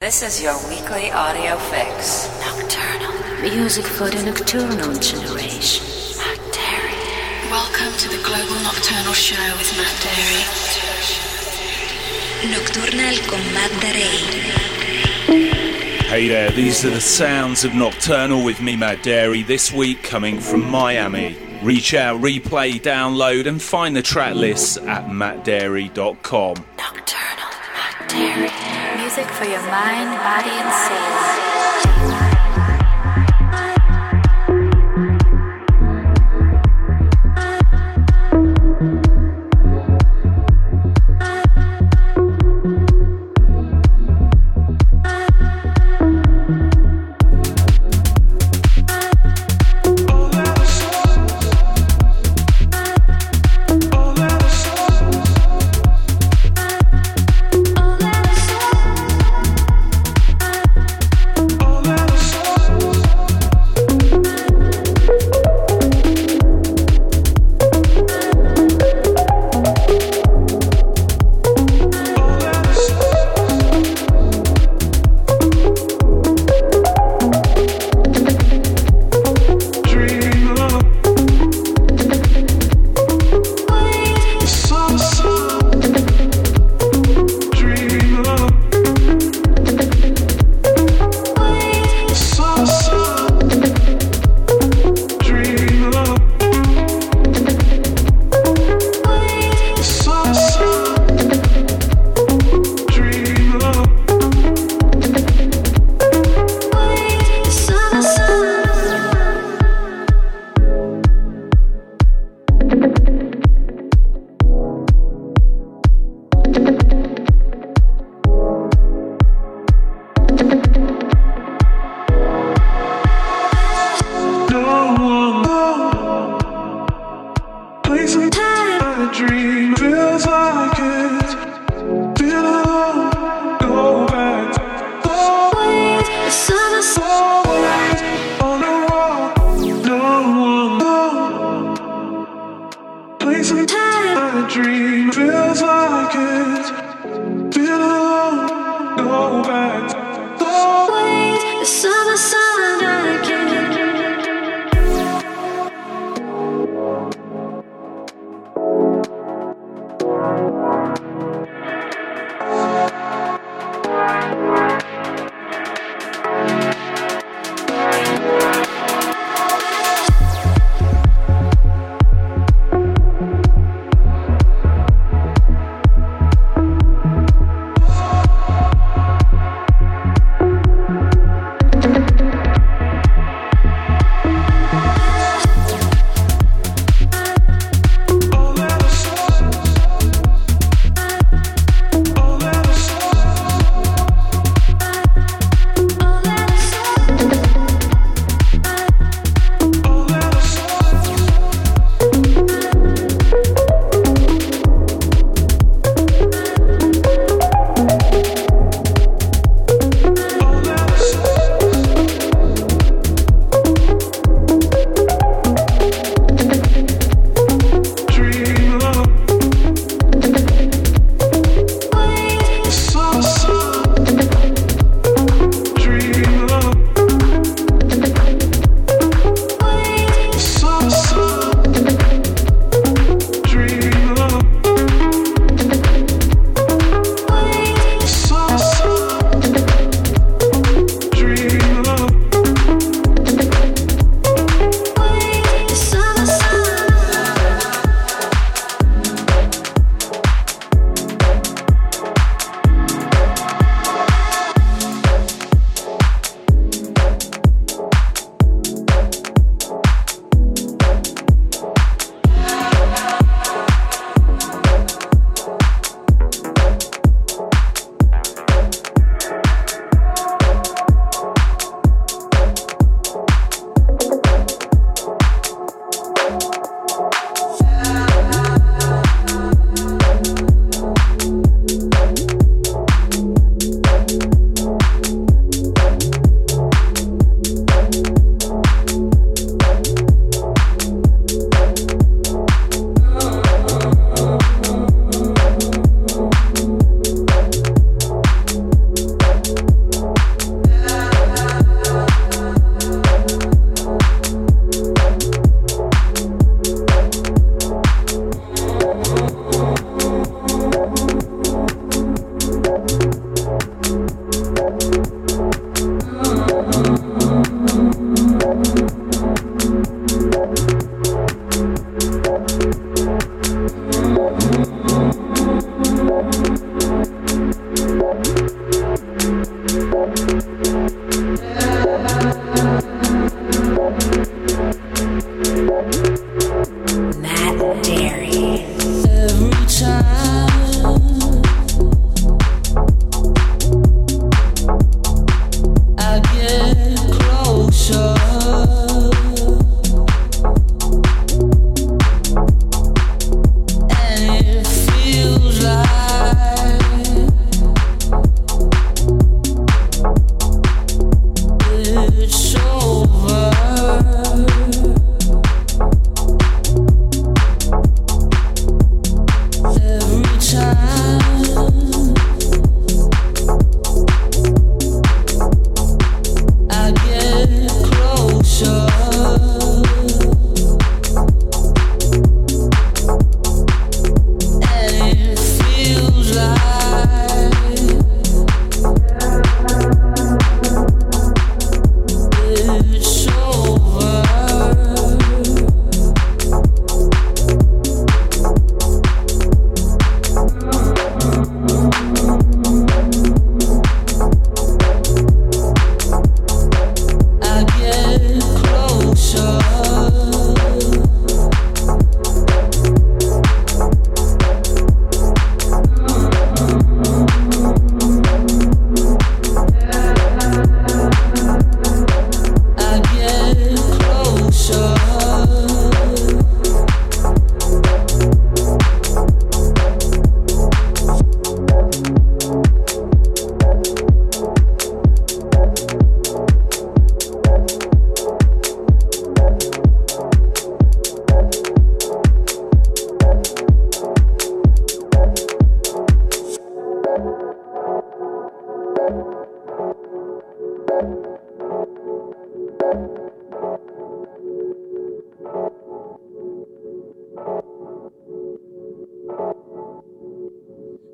This is your weekly audio fix. Nocturnal. Music for the nocturnal generation. Matt Darey. Welcome to the Global Nocturnal Show with Matt Darey. Nocturnal con Matt Darey. Hey there, these are the sounds of Nocturnal with me, Matt Darey, this week coming from Miami. Reach out, replay, download, and find the track lists at mattdarey.com. Nocturnal. Matt Darey. Music for your mind, body, and soul.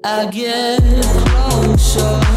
I get closer.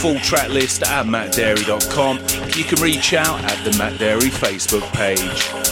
Full track list at mattdarey.com. You can reach out at the Matt Darey Facebook page.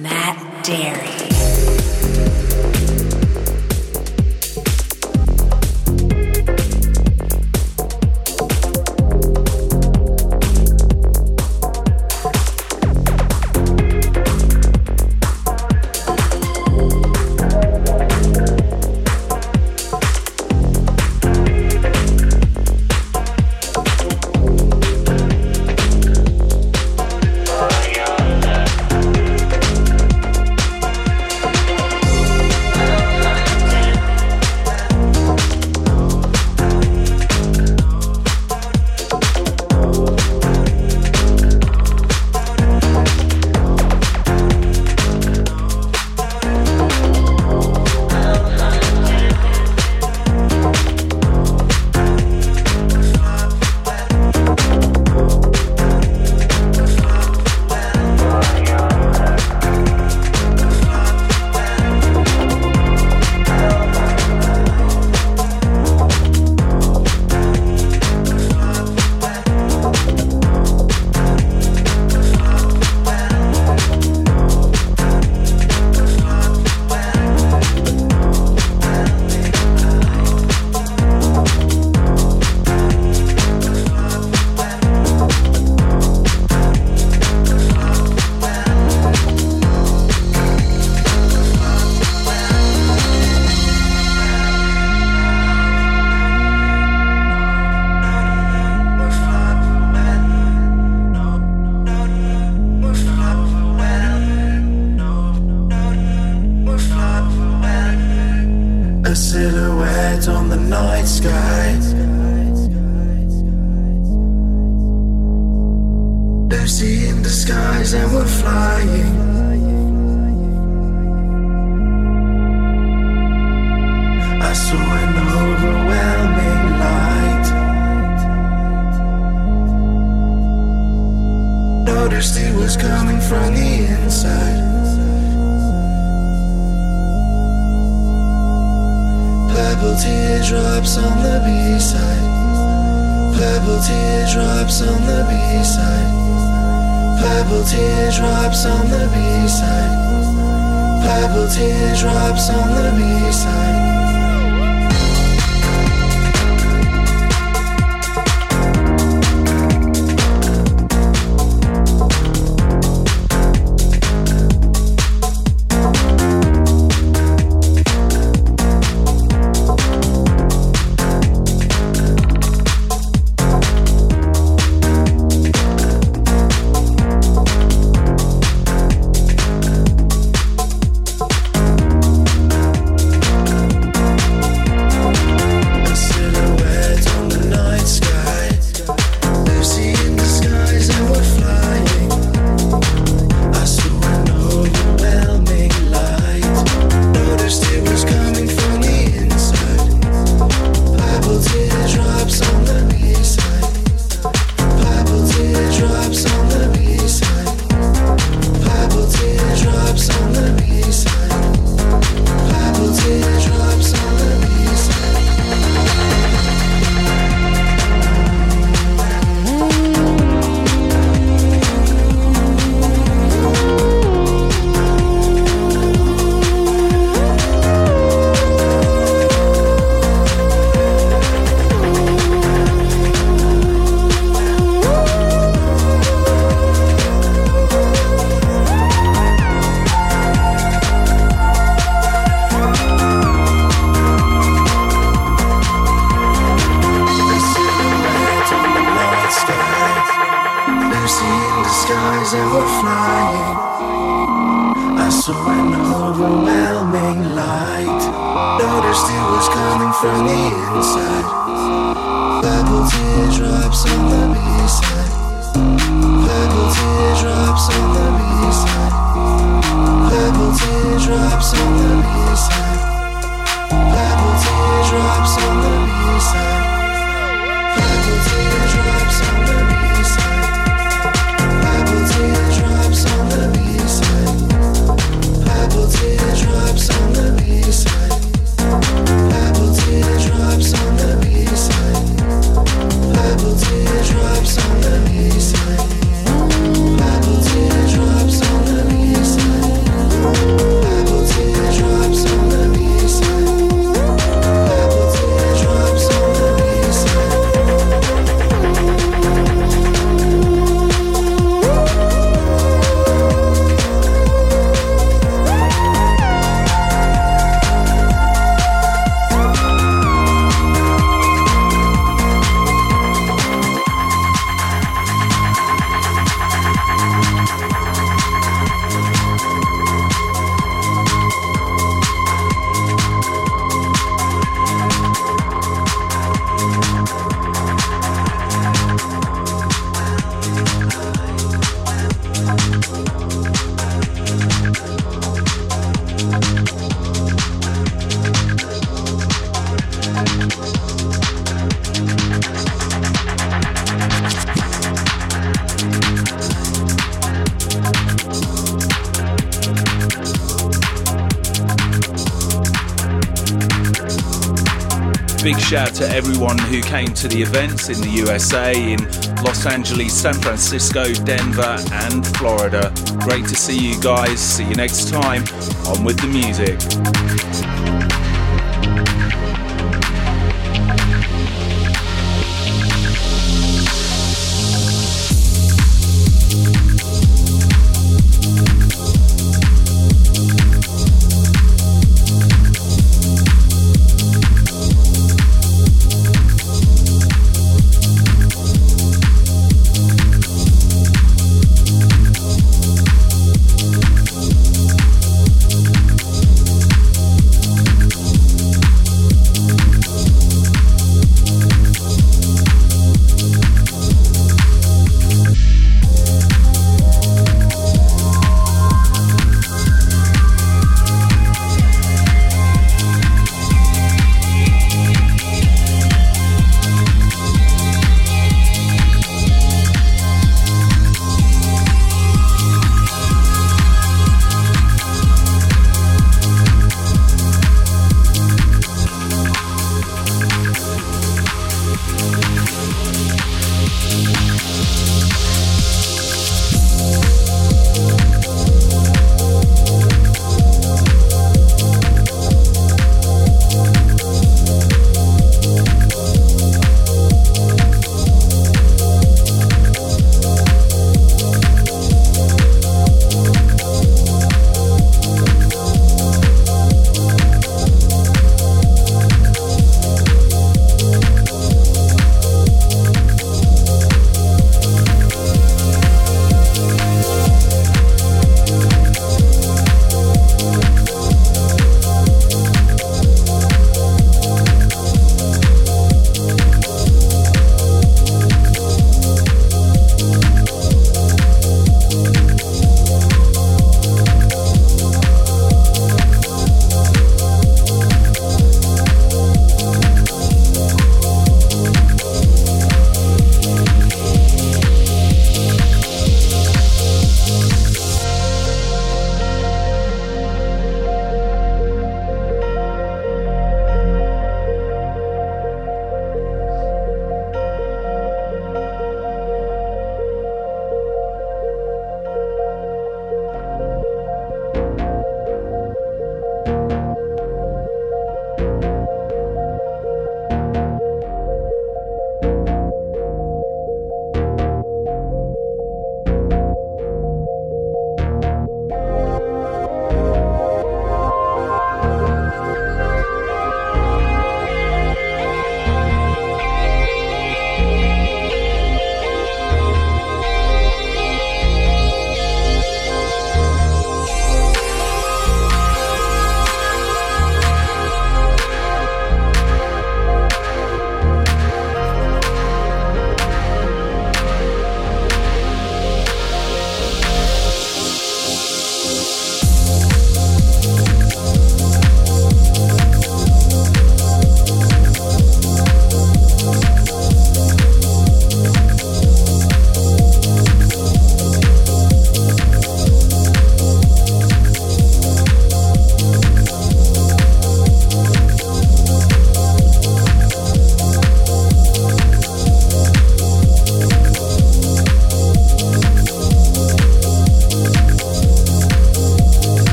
Matt Darey. night sky. They're seeing the skies and we're flying. insanlar shout to everyone who came to the events in the USA, in Los Angeles, San Francisco, Denver, and Florida. Great to see you guys. See you next time. On with the music.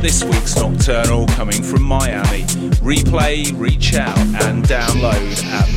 This week's Nocturnal coming from Miami. Replay, reach out, and download at